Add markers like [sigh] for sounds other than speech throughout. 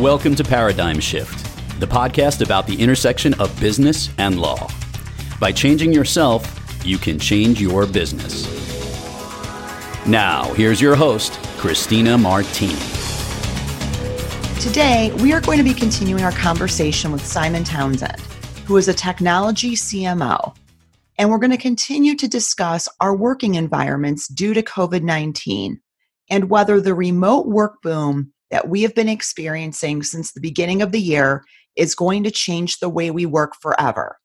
Welcome to Paradigm Shift, the podcast about the intersection of business and law. By changing yourself, you can change your business. Now, here's your host, Christina Martini. Today, we are going to be continuing our conversation with Simon Townsend, who is a technology CMO. And we're going to continue to discuss our working environments due to COVID 19 and whether the remote work boom that we have been experiencing since the beginning of the year is going to change the way we work forever.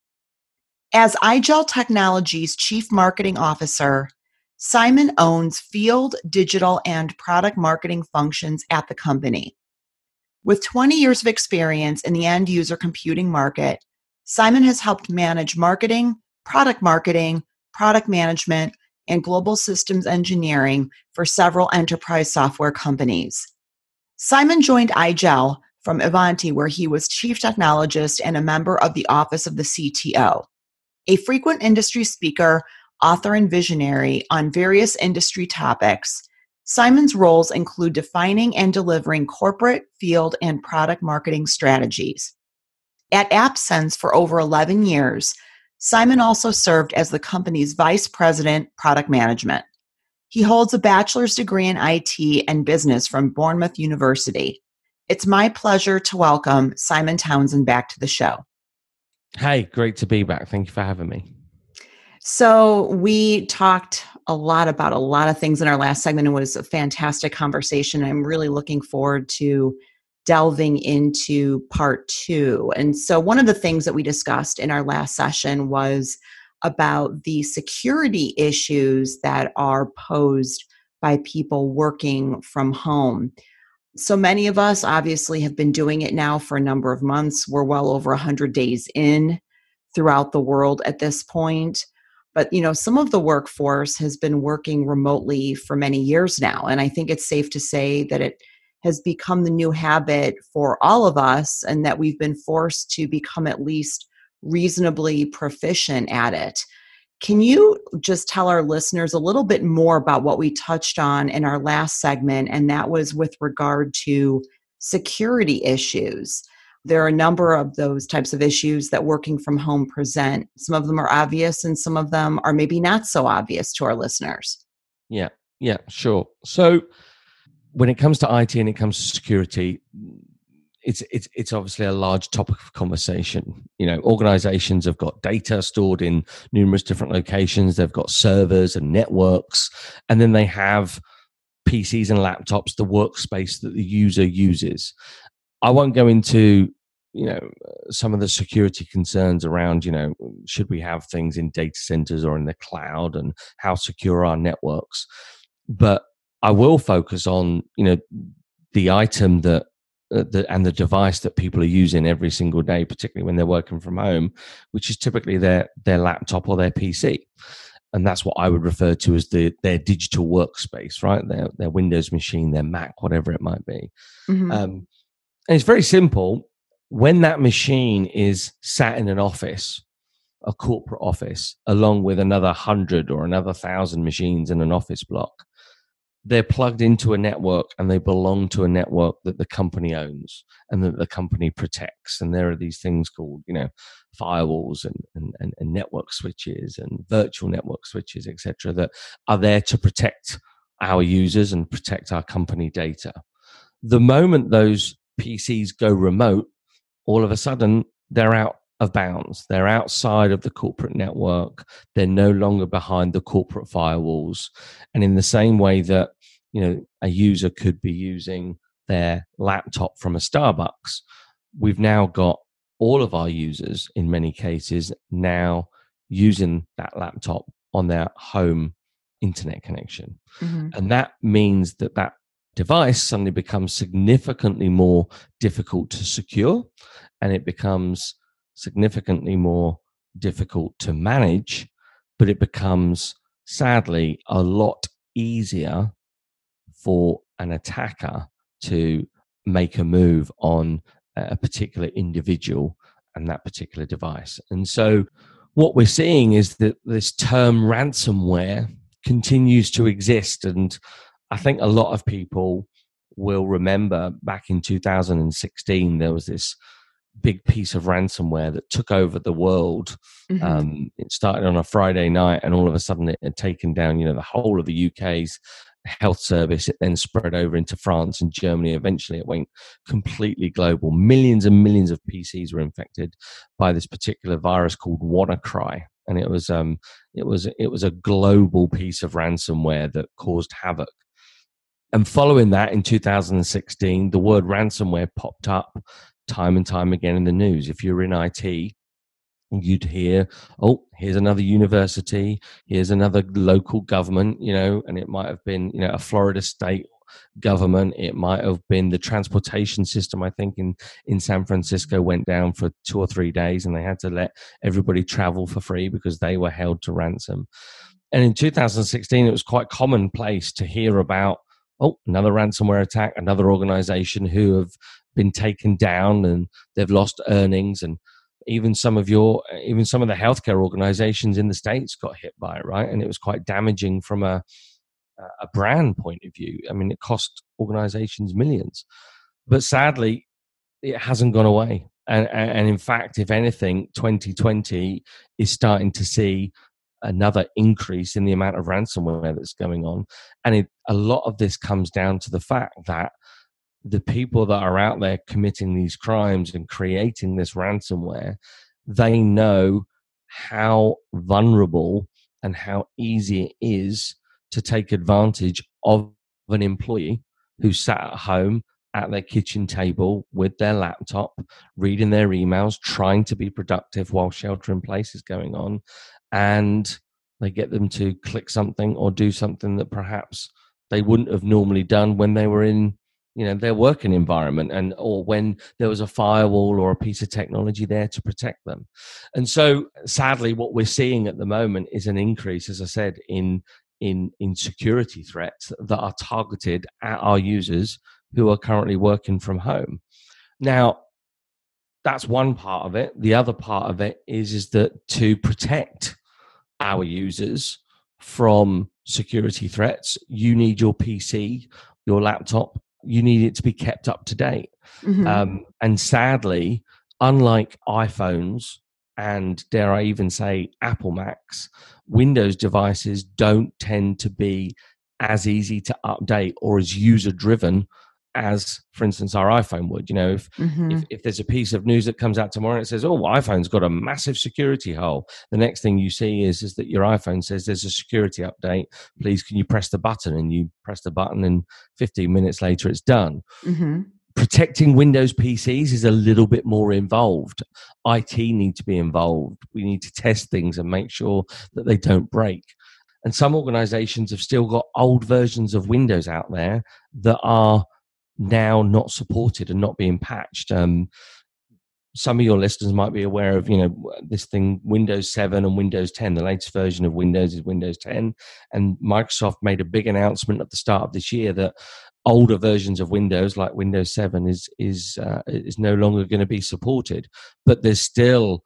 As iGel Technologies Chief Marketing Officer, Simon owns field, digital, and product marketing functions at the company. With 20 years of experience in the end user computing market, Simon has helped manage marketing, product marketing, product management, and global systems engineering for several enterprise software companies. Simon joined iGel from Ivanti, where he was chief technologist and a member of the Office of the CTO. A frequent industry speaker, author, and visionary on various industry topics, Simon's roles include defining and delivering corporate, field, and product marketing strategies. At AppSense for over 11 years, Simon also served as the company's vice president, product management. He holds a bachelor's degree in IT and business from Bournemouth University. It's my pleasure to welcome Simon Townsend back to the show. Hey, great to be back. Thank you for having me. So, we talked a lot about a lot of things in our last segment. It was a fantastic conversation. I'm really looking forward to delving into part two. And so, one of the things that we discussed in our last session was about the security issues that are posed by people working from home. So many of us obviously have been doing it now for a number of months. We're well over 100 days in throughout the world at this point. But you know, some of the workforce has been working remotely for many years now, and I think it's safe to say that it has become the new habit for all of us and that we've been forced to become at least reasonably proficient at it. Can you just tell our listeners a little bit more about what we touched on in our last segment? And that was with regard to security issues. There are a number of those types of issues that working from home present. Some of them are obvious, and some of them are maybe not so obvious to our listeners. Yeah, yeah, sure. So, when it comes to IT and it comes to security, it's it's it's obviously a large topic of conversation. You know, organizations have got data stored in numerous different locations. They've got servers and networks, and then they have PCs and laptops, the workspace that the user uses. I won't go into you know some of the security concerns around you know should we have things in data centers or in the cloud and how secure are networks but I will focus on you know the item that the, and the device that people are using every single day, particularly when they're working from home, which is typically their their laptop or their PC, and that's what I would refer to as the their digital workspace, right? Their their Windows machine, their Mac, whatever it might be. Mm-hmm. Um, and it's very simple. When that machine is sat in an office, a corporate office, along with another hundred or another thousand machines in an office block, they're plugged into a network and they belong to a network that the company owns and that the company protects. And there are these things called, you know, firewalls and, and, and, and network switches and virtual network switches, etc., that are there to protect our users and protect our company data. The moment those PCs go remote, all of a sudden they're out of bounds. They're outside of the corporate network. They're no longer behind the corporate firewalls. And in the same way that, you know, a user could be using their laptop from a Starbucks, we've now got all of our users in many cases now using that laptop on their home internet connection. Mm-hmm. And that means that that device suddenly becomes significantly more difficult to secure and it becomes significantly more difficult to manage, but it becomes sadly a lot easier for an attacker to make a move on a particular individual and that particular device. And so what we're seeing is that this term ransomware continues to exist. And I think a lot of people will remember back in 2016, there was this big piece of ransomware that took over the world. Mm-hmm. Um, it started on a Friday night, and all of a sudden, it had taken down, you know, the whole of the UK's health service. It then spread over into France and Germany. Eventually, it went completely global. Millions and millions of PCs were infected by this particular virus called WannaCry, and it was um, it was it was a global piece of ransomware that caused havoc. And following that, in 2016, the word ransomware popped up time and time again in the news. If you're in IT, you'd hear, oh, here's another university, here's another local government, you know, and it might have been, you know, a Florida state government. It might have been the transportation system, I think, in, in San Francisco went down for two or three days and they had to let everybody travel for free because they were held to ransom. And in 2016, it was quite commonplace to hear about oh, another ransomware attack, another organization who have been taken down and they've lost earnings and even some of your uh, even some of the healthcare organizations in the states got hit by it right? And it was quite damaging from a a brand point of view. I mean it cost organizations millions. But sadly it hasn't gone away. And and in fact if anything 2020 is starting to see another increase in the amount of ransomware that's going on. And it, a lot of this comes down to the fact that the people that are out there committing these crimes and creating this ransomware, they know how vulnerable and how easy it is to take advantage of an employee who sat at home at their kitchen table with their laptop, reading their emails, trying to be productive while shelter in place is going on. And they get them to click something or do something that perhaps they wouldn't have normally done when they were in you know their working environment and or when there was a firewall or a piece of technology there to protect them. And so sadly what we're seeing at the moment is an increase as i said in in in security threats that are targeted at our users who are currently working from home. Now that's one part of it. The other part of it is is that to protect our users from security threats you need your pc your laptop you need it to be kept up to date. Mm-hmm. Um, and sadly, unlike iPhones and dare I even say Apple Macs, Windows devices don't tend to be as easy to update or as user driven as for instance our iphone would you know if, mm-hmm. if, if there's a piece of news that comes out tomorrow and it says oh iphone's got a massive security hole. The next thing you see is is that your iphone says there's a security update. Please can you press the button? And you press the button and 15 minutes later it's done. Mm-hmm. protecting windows pcs is a little bit more involved. It need to be involved. We need to test things and make sure that they don't break. And some organizations have still got old versions of windows out there that are now not supported and not being patched. Um, some of your listeners might be aware of, you know, this thing Windows 7 and Windows 10. The latest version of Windows is Windows 10, and Microsoft made a big announcement at the start of this year that older versions of Windows, like Windows 7, is is uh, is no longer going to be supported. But there's still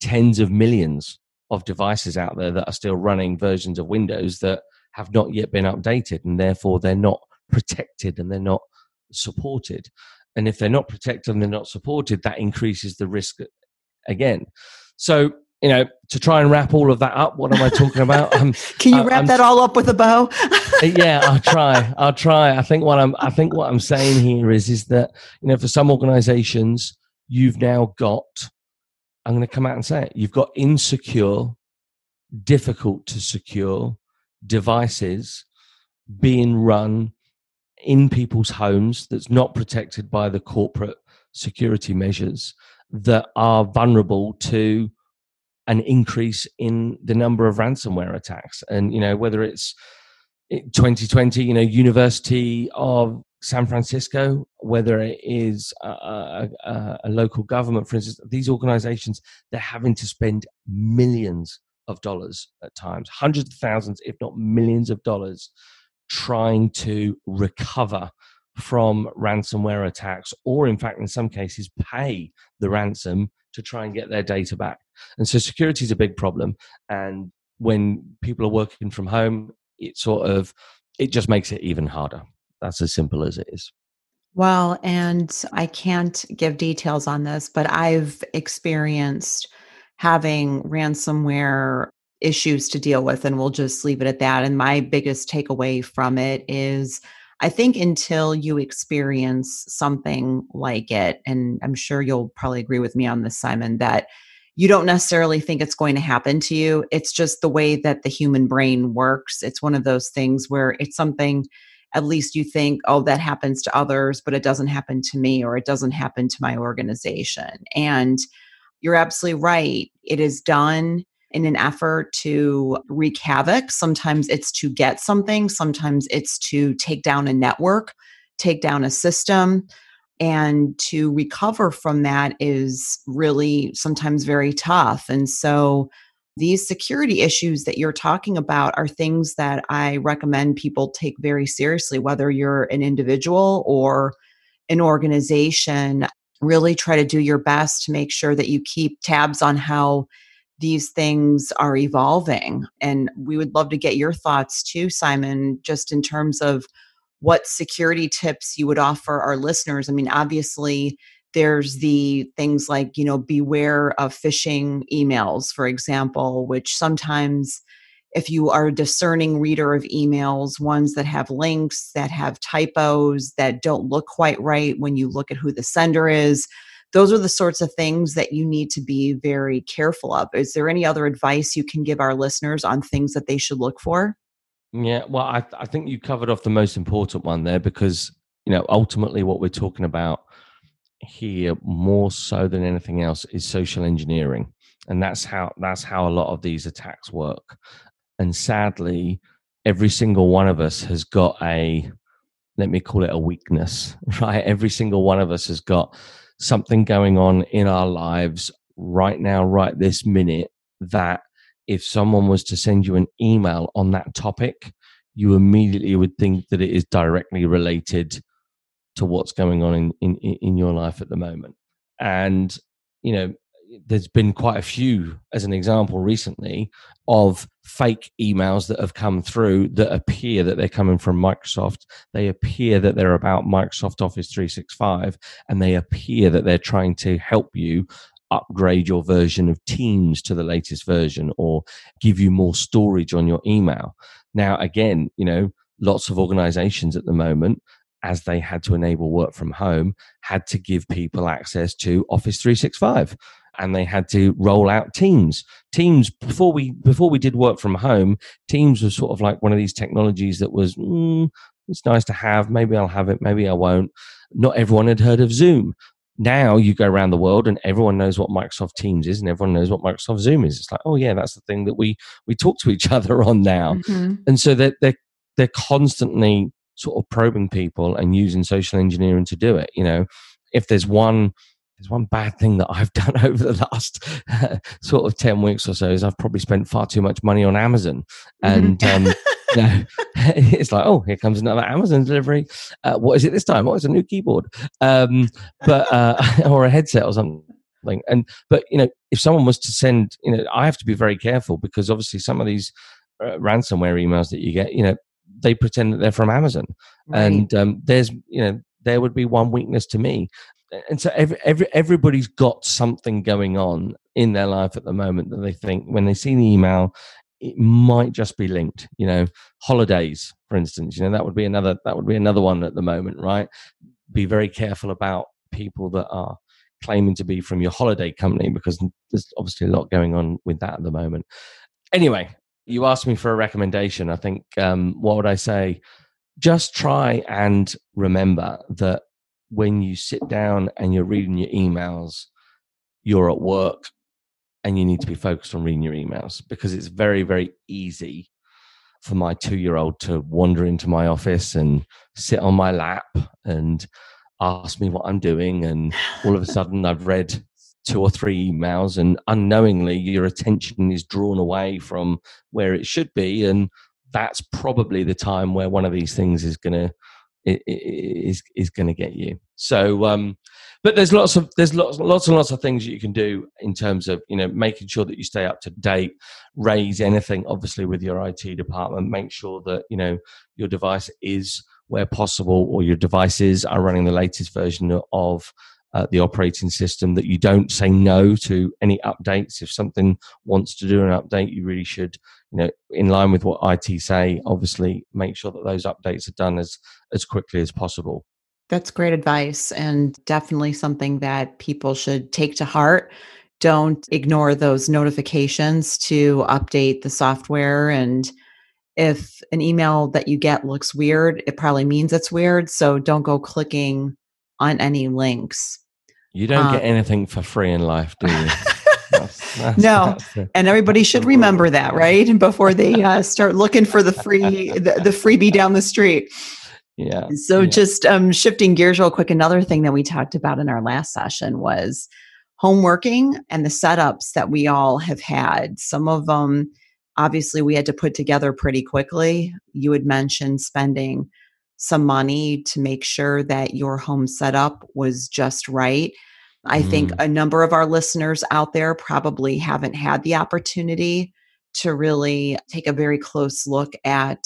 tens of millions of devices out there that are still running versions of Windows that have not yet been updated, and therefore they're not protected and they're not supported. And if they're not protected and they're not supported, that increases the risk again. So, you know, to try and wrap all of that up, what am I talking about? [laughs] Um, Can you wrap I'm, that all up with a bow? yeah, I'll try. I'll try. I think what I'm I think what I'm saying here is is that, you know, for some organizations, you've now got I'm going to come out and say it. You've got insecure, difficult to secure devices being run in people's homes that's not protected by the corporate security measures that are vulnerable to an increase in the number of ransomware attacks. And you know whether it's eh, 2020 you know university of san francisco whether it is a, a, a local government for instance these organizations they're having to spend millions of dollars at times hundreds of thousands if not millions of dollars trying to recover from ransomware attacks, or in fact, in some cases, pay the ransom to try and get their data back. And so, security is a big problem. And when people are working from home, it sort of it just makes it even harder. That's as simple as it is. Well, and I can't give details on this, but I've experienced having ransomware issues to deal with, and we'll just leave it at that. And my biggest takeaway from it is I think until you experience something like it, and I'm sure you'll probably agree with me on this, Simon, that you don't necessarily think it's going to happen to you. It's just the way that the human brain works. It's one of those things where it's something at least you think, oh, that happens to others, but it doesn't happen to me or it doesn't happen to my organization. And you're absolutely right. It is done in an effort to wreak havoc. Sometimes it's to get something, sometimes it's to take down a network, take down a system. And to recover from that is really sometimes very tough. And so these security issues that you're talking about are things that I recommend people take very seriously, whether you're an individual or an organization. Really try to do your best to make sure that you keep tabs on how these things are evolving. And we would love to get your thoughts too, Simon, just in terms of what security tips you would offer our listeners. I mean, obviously, there's the things like, you know, beware of phishing emails, for example, which sometimes if you are a discerning reader of emails, ones that have links, that have typos, that don't look quite right when you look at who the sender is, those are the sorts of things that you need to be very careful of. Is there any other advice you can give our listeners on things that they should look for? Yeah, well, I, I think you covered off the most important one there because, you know, ultimately what we're talking about here more so than anything else is social engineering and that's how that's how a lot of these attacks work and sadly every single one of us has got a let me call it a weakness [laughs] right every single one of us has got something going on in our lives right now right this minute that if someone was to send you an email on that topic you immediately would think that it is directly related to what's going on in, in, in your life at the moment. And, you know, there's been quite a few, as an example, recently of fake emails that have come through that appear that they're coming from Microsoft. They appear that they're about Microsoft Office 365 and they appear that they're trying to help you upgrade your version of Teams to the latest version or give you more storage on your email. Now, again, you know, lots of organizations at the moment as they had to enable work from home, had to give people access to Office 365 and they had to roll out Teams. Teams before we before we did work from home, Teams was sort of like one of these technologies that was mm, it's nice to have. Maybe I'll have it. Maybe I won't. Not everyone had heard of Zoom. Now you go around the world and everyone knows what Microsoft Teams is and everyone knows what Microsoft Zoom is. It's like, oh yeah, that's the thing that we we talk to each [laughs] other on now. Mm-hmm. And so they're, they're they're constantly sort of probing people and using social engineering to do it. You know, if there's one there's one bad thing that I've [laughs] done over the last [laughs] sort of 10 weeks or so is I've probably spent far too much money on Amazon. Mm-hmm. And, um, [laughs] you know, it's like, oh, here comes another Amazon delivery. Uh, what is it this time? Oh, What is a new keyboard? Um, but, uh, or a headset or something. And, but, you know, if someone was to send, you know, I have to be very careful because obviously some of these uh, ransomware emails that you get, you know, they pretend that they're from Amazon. Right. And um, there's, you know, there would be one weakness to me. And so every, every, everybody's got something going on in their life at the moment that they think when they see the email, it might just be linked, you know, holidays, for instance, you know, that would be another, that would be another one at the moment, right? Be very careful about people that are claiming to be from your holiday company because there's obviously a lot going on with that at the moment. Anyway, you asked me for a recommendation. I think, um, what would I say? Just try and remember that when you sit down and you're reading your emails, you're at work and you need to be focused on reading your emails because it's very, very easy for my two year old to wander into my office and sit on my lap and ask me what I'm doing. And all of a sudden, I've read two or three emails and unknowingly your attention is drawn away from where it should be and that's probably the time where one of these things is going to is is going to get you. So um but there's lots of there's lots lots and lots of things that you can do in terms of you know making sure that you stay up to date raise anything obviously with your IT department make sure that you know your device is where possible, or your devices are running the latest version of uh, the operating system, that you don't say no to any updates. If something wants to do an update, you really should, you know, in line with what IT say, obviously make sure that those updates are done as, as quickly as possible. That's great advice and definitely something that people should take to heart. Don't ignore those notifications to update the software. And if an email that you get looks weird, it probably means it's weird. So don't go clicking on any links. You don't um, get anything for free in life, do you? [laughs] That's, that's, no, that's and everybody should remember that, right? [laughs] Before they uh, start looking for the free the, the freebie down the street. Yeah. So yeah. just um, shifting gears real quick, another thing that we talked about in our last session was home working and the setups that we all have had. Some of them, obviously, we had to put together pretty quickly. You had mentioned spending some money to make sure that your home setup was just right. I mm. think a number of our listeners out there probably haven't had the opportunity to really take a very close look at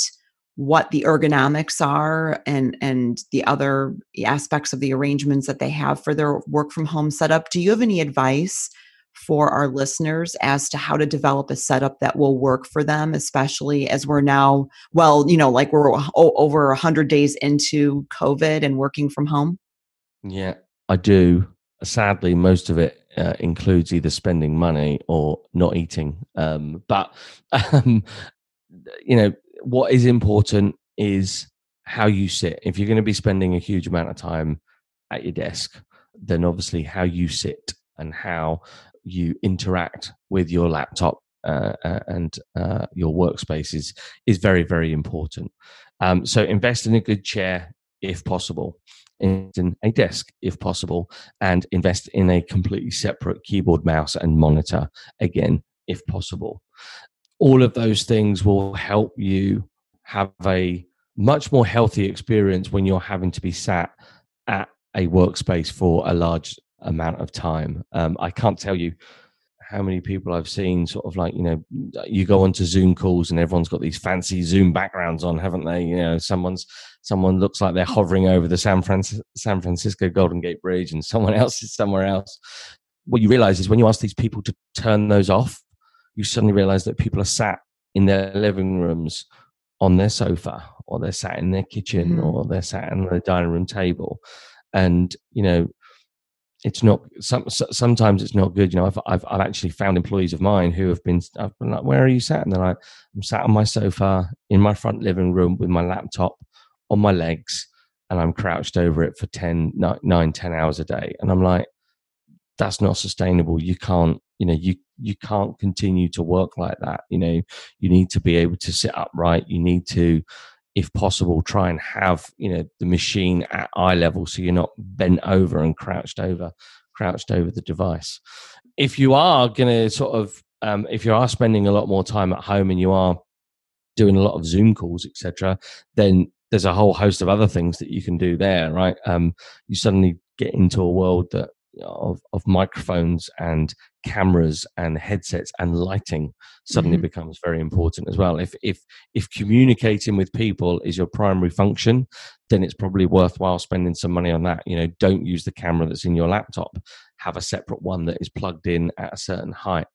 what the ergonomics are and and the other aspects of the arrangements that they have for their work from home setup do you have any advice for our listeners as to how to develop a setup that will work for them especially as we're now well you know like we're over 100 days into covid and working from home yeah i do sadly most of it uh, includes either spending money or not eating um, but [laughs] um, you know what is important is how you sit. If you're going to be spending a huge amount of time at your desk, then obviously how you sit and how you interact with your laptop uh, uh and uh, your workspace is, is very, very important. Um, so invest in a good chair if possible, in a desk if possible, and invest in a completely separate keyboard, mouse, and monitor again if possible all of those things will help you have a much more healthy experience when you're having to be sat at a workspace for a large amount of time. Um, I can't tell you how many people I've seen sort of like, you know, you go onto Zoom calls and everyone's got these fancy Zoom backgrounds on, haven't they? You know, someone's, someone looks like they're hovering over the San, Francisco, San Francisco Golden Gate Bridge and someone [laughs] else is somewhere else. What you realize is when you ask these people to turn those off, you suddenly realize that people are sat in their living rooms on their sofa or they're sat in their kitchen mm. or they're sat on the dining room table and you know it's not some, sometimes it's not good you know I've, I've, I've actually found employees of mine who have been i've been like where are you sat? And they're like i'm sat on my sofa in my front living room with my laptop on my legs and i'm crouched over it for 10 9 10 hours a day. And i'm like that's not sustainable. You can't you know you you can't continue to work like that you know. You need to be able to sit upright. You need to if possible try and have you know the machine at eye level so you're not bent over and crouched over crouched over the device. If you are going to sort of um, if you are spending a lot more time at home and you are doing a lot of zoom calls etc then there's a whole host of other things that you can do there right? Um, you suddenly get into a world that of, of microphones and cameras and headsets and lighting suddenly mm-hmm. becomes very important as well. If if if communicating with people is your primary function, then it's probably worthwhile spending some money on that. You know, don't use the camera that's in your laptop. Have a separate one that is plugged in at a certain height.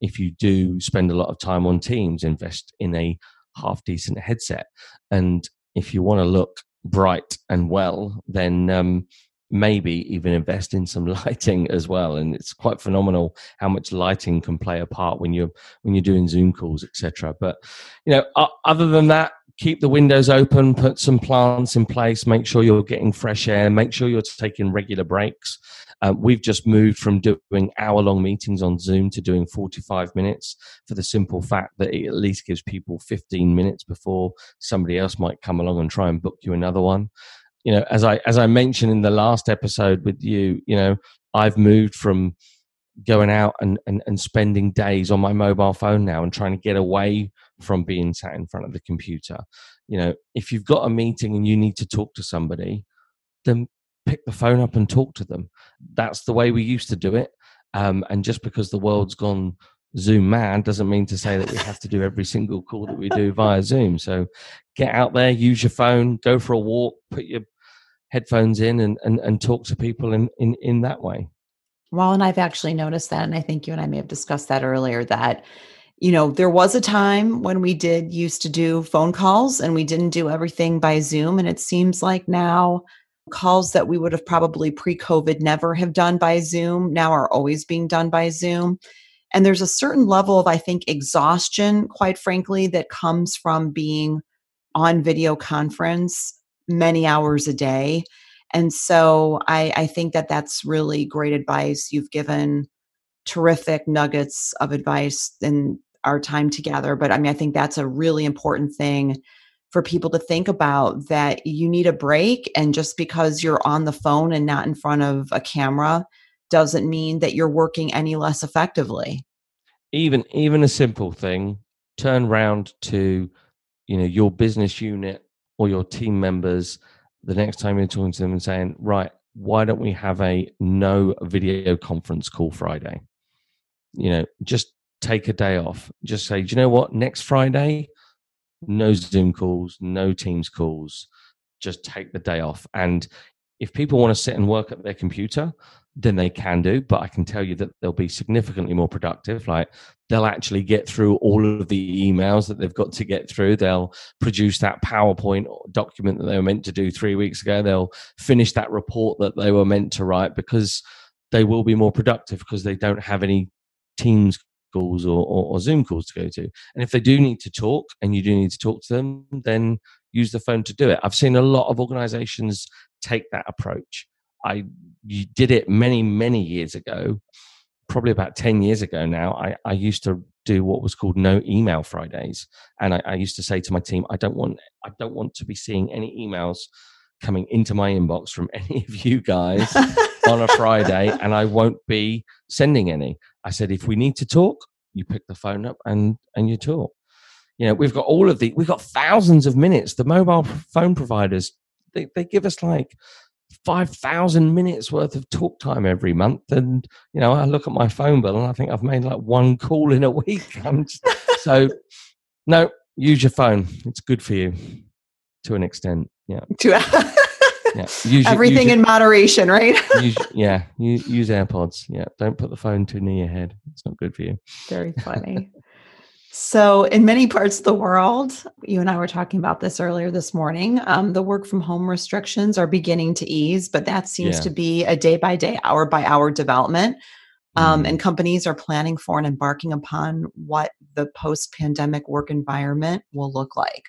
If you do spend a lot of time on Teams, invest in a half decent headset. And if you want to look bright and well, then um, maybe even invest in some [laughs] lighting as well. And it's quite phenomenal how much lighting can play a part when you're when you're doing zoom calls etc but you know other than that keep the windows open put some plants in place make sure you're getting fresh air make sure you're taking regular breaks. Um, we've just moved from doing hour long meetings on zoom to doing 45 minutes for the simple fact that it at least gives people 15 minutes before somebody else might come along and try and book you another one you know, as I as I mentioned in the last episode with you, you know, I've moved from going out and, and, and spending days on my mobile phone now and trying to get away from being sat in front of the computer. You know, if you've got a meeting and you need to talk to somebody, then pick the phone up and talk to them. That's the way we used to do it. Um, and just because the world's gone Zoom mad doesn't mean to say that we have to do every single call that we do via Zoom. So get out there, use your phone, go for a walk, put your headphones in and, and, and talk to people in, in, in that way. Well, and I've actually noticed that, and I think you and I may have discussed that earlier that, you know, there was a time when we did used to do phone calls and we didn't do everything by Zoom. And it seems like now calls that we would have probably pre COVID never have done by Zoom now are always being done by Zoom. And there's a certain level of, I think, exhaustion, quite frankly, that comes from being on video conference many hours a day. And so I, I think that that's really great advice. You've given terrific nuggets of advice in our time together. But I mean, I think that's a really important thing for people to think about that you need a break. And just because you're on the phone and not in front of a camera doesn't mean that you're working any less effectively. Even even a simple thing, turn round to you know your business unit or your team members the next time you're talking to them and saying, right, why don't we have a no video conference call Friday? You know, just take a day off. Just say, do you know what? Next Friday, no Zoom calls, no Teams calls. Just take the day off. And if people want to sit and work at their computer, then they can do. But I can tell you that they'll be significantly more productive. Like they'll actually get through all of the emails that they've got to get through. They'll produce that PowerPoint document that they were meant to do three weeks ago. They'll finish that report that they were meant to write because they will be more productive because they don't have any Teams calls or, or, or Zoom calls to go to. And if they do need to talk and you do need to talk to them, then use the phone to do it. I've seen a lot of organizations take that approach. I you did it many, many years ago, probably about 10 years ago now. I, I used to do what was called no email Fridays. And I, I used to say to my team, I don't want I don't want to be seeing any emails coming into my inbox from [laughs] any of you guys on a Friday, and I won't be sending any. I said, if we need to talk, you pick the phone up and and you talk. You know, we've got all of the we've got thousands of minutes. The mobile phone providers they, they give us like 5,000 minutes worth of talk time every month. And, you know, I look at my phone bill and I think I've made like one call in a [laughs] week. Just, so, no, use your phone. It's good for you to an extent. Yeah. [laughs] yeah. Use, Everything use in moderation, right? [laughs] use, yeah. Use, use AirPods. Yeah. Don't put the phone too near your head. It's not good for you. Very funny. So, in many parts of the world, you and I were talking about this earlier this morning, um, the work from home restrictions are beginning to ease, but that seems yeah. to be a day by day, hour by hour development. Um, mm. And companies are planning for and embarking upon what the post pandemic work environment will look like.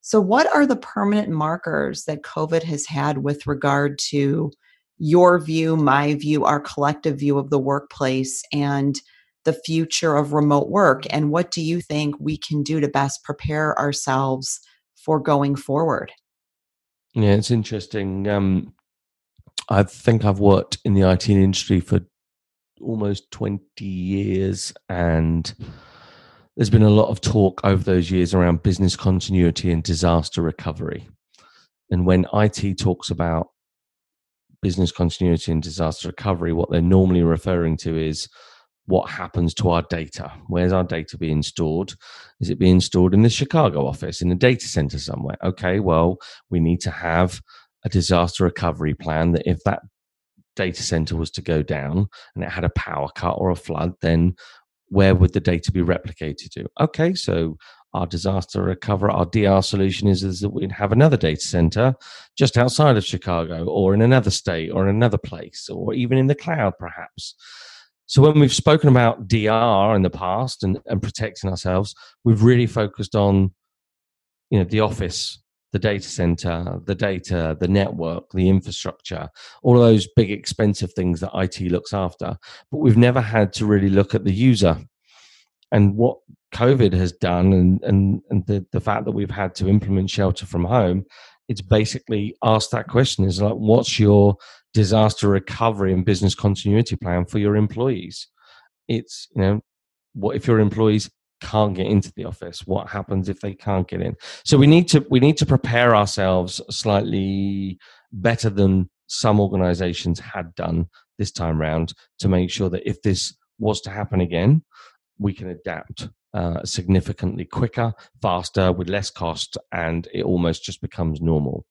So, what are the permanent markers that COVID has had with regard to your view, my view, our collective view of the workplace? And the future of remote work and what do you think we can do to best prepare ourselves for going forward? Yeah it's interesting um, i think i've worked in the it industry for almost 20 years and there's been a lot of talk over those years around business continuity and disaster recovery. And when it talks about business continuity and disaster recovery what they're normally referring to is what happens to our data. Where's our data being stored? Is it being stored in the Chicago office, in a data center somewhere? Okay, well, we need to have a disaster recovery plan that if that data center was to go down and it had a power cut or a flood, then where would the data be replicated to? Okay, so our disaster recovery, our DR solution is, is that we'd have another data center just outside of Chicago or in another state or in another place or even in the cloud, perhaps. So when we've spoken about DR in the past and, and protecting ourselves, we've really focused on, you know, the office, the data center, the data, the network, the infrastructure, all of those big expensive things that IT looks after. But we've never had to really look at the user. And what COVID has done and, and, and the, the fact that we've had to implement shelter from home, it's basically asked that question is like, what's your disaster recovery and business continuity plan for your employees. It's, you know, what if your employees can't get into the office? What happens if they can't get in? So we need to we need to prepare ourselves slightly better than some organizations had done this time round to make sure that if this was to happen again, we can adapt uh, significantly quicker, faster, with less cost, and it almost just becomes normal.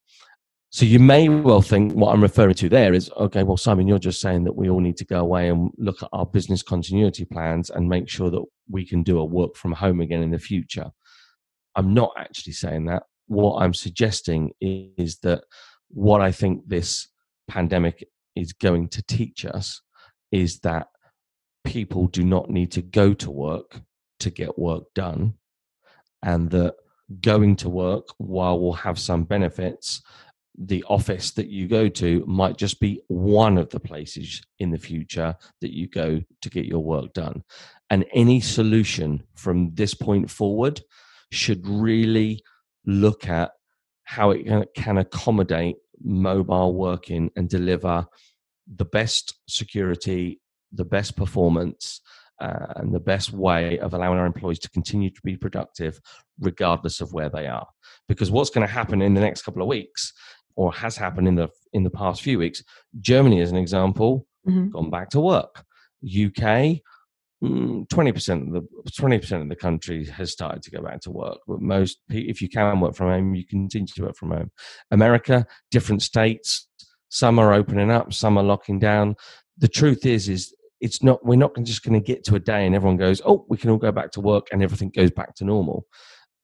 So you may well think what I'm referring to there is okay, well, Simon, you're just saying that we all need to go away and look at our business continuity plans and make sure that we can do a work from home again in the future. I'm not actually saying that. What I'm suggesting is that what I think this pandemic is going to teach us is that people do not need to go to work to get work done, and that going to work, while we'll have some benefits, the office that you go to might just be one of the places in the future that you go to get your work done. And any solution from this point forward should really look at how it can accommodate mobile working and deliver the best security, the best performance, uh, and the best way of allowing our employees to continue to be productive regardless of where they are. Because what's going to happen in the next couple of weeks or has happened in the in the past few weeks. Germany, as an example, mm-hmm. gone back to work. UK, mm, twenty percent of the twenty percent of the country has started to go back to work. But most, if you can work from home, you continue to work from home. America, different states, some are opening up, some are locking down. The truth is, is it's not. We're not just going to get to a day and everyone goes, "Oh, we can all go back to work," and everything goes back to normal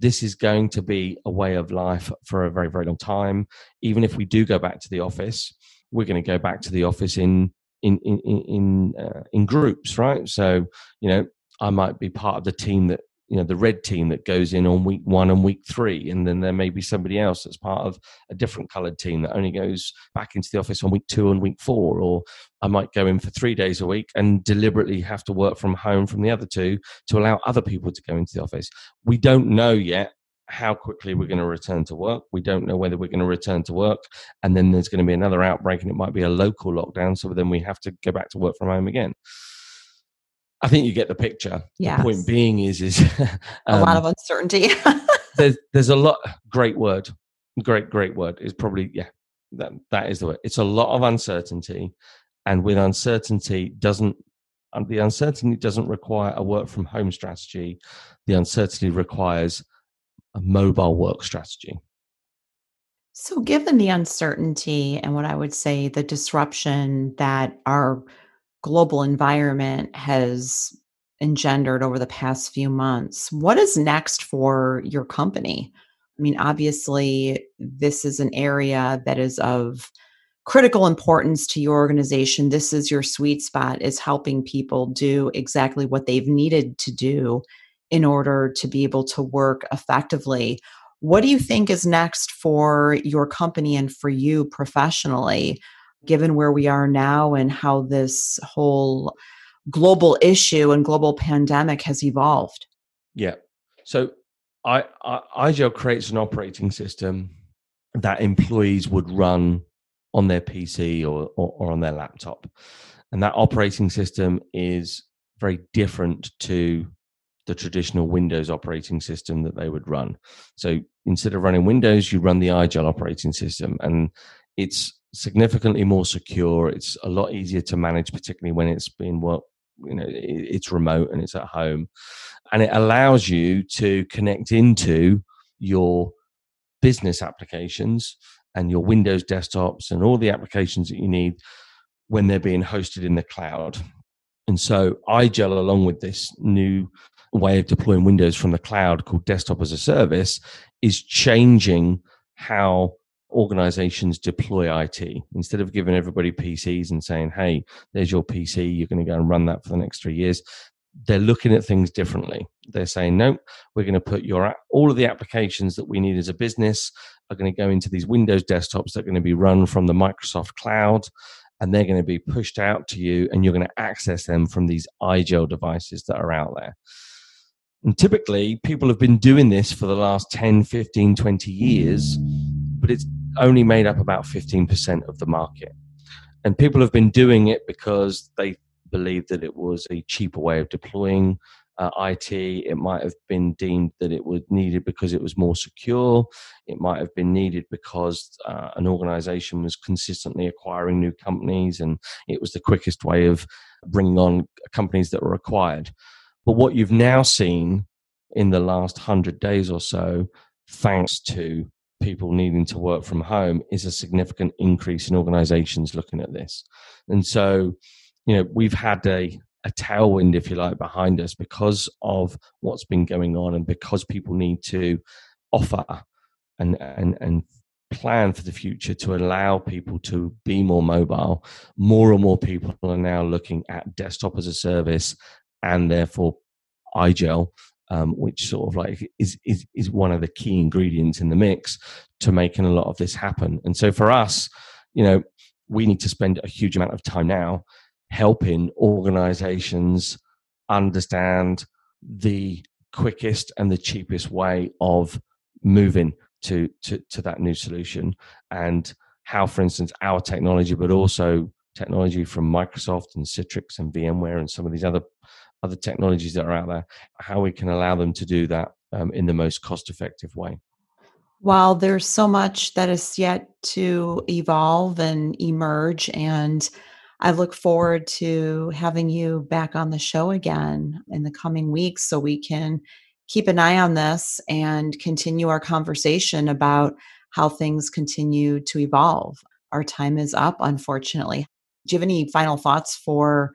this is going to be a way of life for a very, very long time. Even if we do go back to the office, we're going to go back to the office in in in in uh, in groups, right? So you know, I might be part of the team that you know the red team that goes in on week one and week three and then there may be somebody else that's part of a different colored team that only goes back into the office on week two and week four or i might go in for three days a week and deliberately have to work from home from the other two to allow other people to go into the office we don't know yet how quickly we're going to return to work. We don't know whether we're going to return to work and then there's going to be another outbreak and it might be a local lockdown. So then we have to go back to work from home again. I think you get the picture. Yeah. The point being is is um, [laughs] a lot of uncertainty. [laughs] there's there's a lot. Great word. Great great word is probably yeah. That that is the word. It's a lot of uncertainty, and with uncertainty doesn't and the uncertainty doesn't require a work from home strategy. The uncertainty requires a mobile work strategy. So, given the uncertainty and what I would say the disruption that our global environment has engendered over the past few months. What is next for your company? I mean, obviously, this is an area that is of critical importance to your organization. This is your sweet spot, is helping people do exactly what they've needed to do in order to be able to work effectively. What do you think is next for your company and for you professionally? Given where we are now and how this whole global issue and global pandemic has evolved. Yeah. So I, I IGEL creates an operating system that employees would run on their PC or, or, or on their laptop. And that operating system is very different to the traditional Windows operating system that they would run. So instead of running Windows, you run the IGEL operating system, and it's significantly more secure. It's a lot easier to manage, particularly when it's been what You know, it's remote and it's at home, and it allows you to connect into your business applications and your Windows desktops and all the applications that you need when they're being hosted in the cloud. And so IGEL, along with this new way of deploying Windows from the cloud called Desktop as a Service, is changing how organizations deploy IT. Instead of giving everybody PCs and saying, hey, there's your PC, you're going to go and run that for the next three years, they're looking at things differently. They're saying, no, we're going to put your all of the applications that we need as a business are going to go into these Windows desktops that are going to be run from the Microsoft cloud and they're going to be pushed out to you and you're going to access them from these IGEL devices that are out there. And typically, people have been doing this for the last 10, 15, 20 years, but it's only made up about 15% of the market. And people have been doing it because they believed that it was a cheaper way of deploying uh, IT. It might have been deemed that it was needed because it was more secure. It might have been needed because uh, an organization was consistently acquiring new companies and it was the quickest way of bringing on companies that were acquired. But what you've now seen in the last 100 days or so, thanks to people needing to work from home, is a significant increase in organizations looking at this. And so, you know, we've had a, a tailwind, if you like, behind us because of what's been going on and because people need to offer and, and, and plan for the future to allow people to be more mobile. More and more people are now looking at desktop as a service and therefore iGel, um, which sort of like is, is, is one of the key ingredients in the mix to making a lot of this happen. And so for us, you know, we need to spend a huge amount of time now helping organizations understand the quickest and the cheapest way of moving to, to, to that new solution and how, for instance, our technology, but also technology from Microsoft and Citrix and VMware and some of these other other technologies that are out there, how we can allow them to do that um, in the most cost effective way. While there's so much that is yet to evolve and emerge, and I look forward to having you back on the show again in the coming weeks so we can keep an eye on this and continue our conversation about how things continue to evolve. Our time is up, unfortunately. Do you have any final thoughts for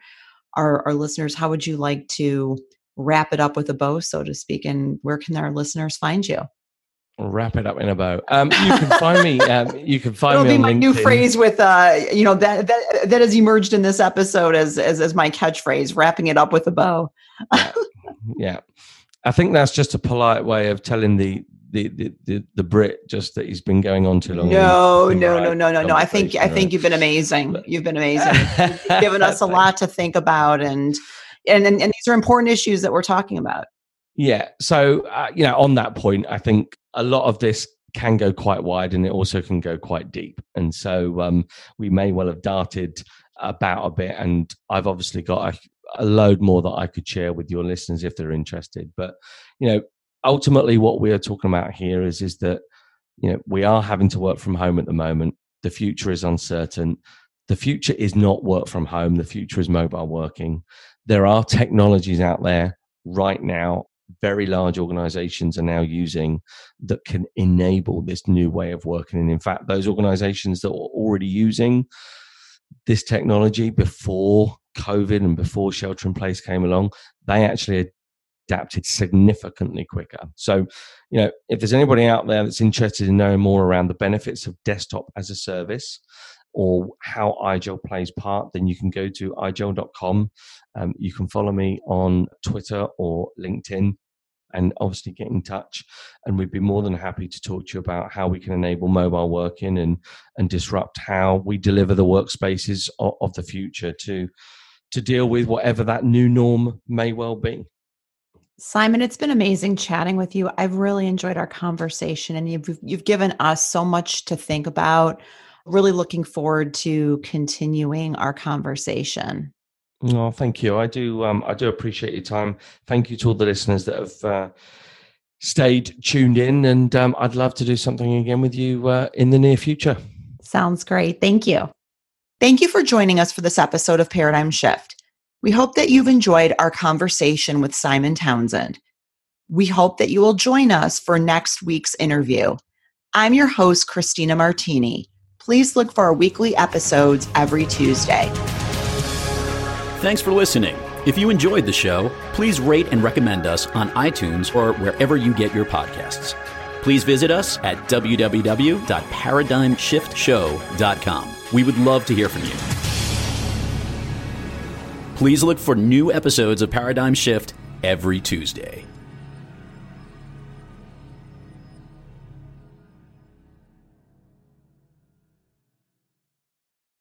our, our listeners? How would you like to wrap it up with a bow, so to speak? And where can our listeners find you? wrap it up in a bow. Um, you can find me. Um, you can [laughs] find It'll me. be my LinkedIn. new phrase with uh, you know that that that has emerged in this episode as as as my catchphrase, wrapping it up with a bow. yeah. yeah. I think that's just a polite way of telling the the the the, the Brit just that he's been going on too long. No, no, no, no, no, no. I think I think you've been amazing. You've been amazing. You've given us a [laughs] lot to think about, and and and, and these are important issues that we're talking about. Yeah. So uh, you know, on that point, I think a lot of this can go quite wide, and it also can go quite deep. And so um, we may well have darted about a bit, and I've obviously got a, a load more that I could share with your listeners if they're interested. But you know, ultimately, what we are talking about here is is that you know we are having to work from home at the moment. The future is uncertain. The future is not work from home. The future is mobile working. There are technologies out there right now. Very large organizations are now using that can enable this new way of working. And in fact, those organizations that were already using this technology before COVID and before shelter in place came along, they actually adapted significantly quicker. So, you know, if there's anybody out there that's interested in knowing more around the benefits of desktop as a service or how iGel plays part, then you can go to igel.com. Um, you can follow me on Twitter or LinkedIn and obviously get in touch and we'd be more than happy to talk to you about how we can enable mobile working and and disrupt how we deliver the workspaces of, of the future to to deal with whatever that new norm may well be Simon, it's been amazing chatting with you. I've really enjoyed our conversation and you've you've given us so much to think about. Really looking forward to continuing our conversation. Oh, thank you. I do. Um, I do appreciate your time. Thank you to all the listeners that have uh, stayed tuned in, and um, I'd love to do something again with you uh, in the near future. Sounds great. Thank you. Thank you for joining us for this episode of Paradigm Shift. We hope that you've enjoyed our conversation with Simon Townsend. We hope that you will join us for next week's interview. I'm your host, Christina Martini. Please look for our weekly episodes every Tuesday. Thanks for listening. If you enjoyed the show, please rate and recommend us on iTunes or wherever you get your podcasts. Please visit us at www.paradigmshiftshow.com. We would love to hear from you. Please look for new episodes of Paradigm Shift every Tuesday.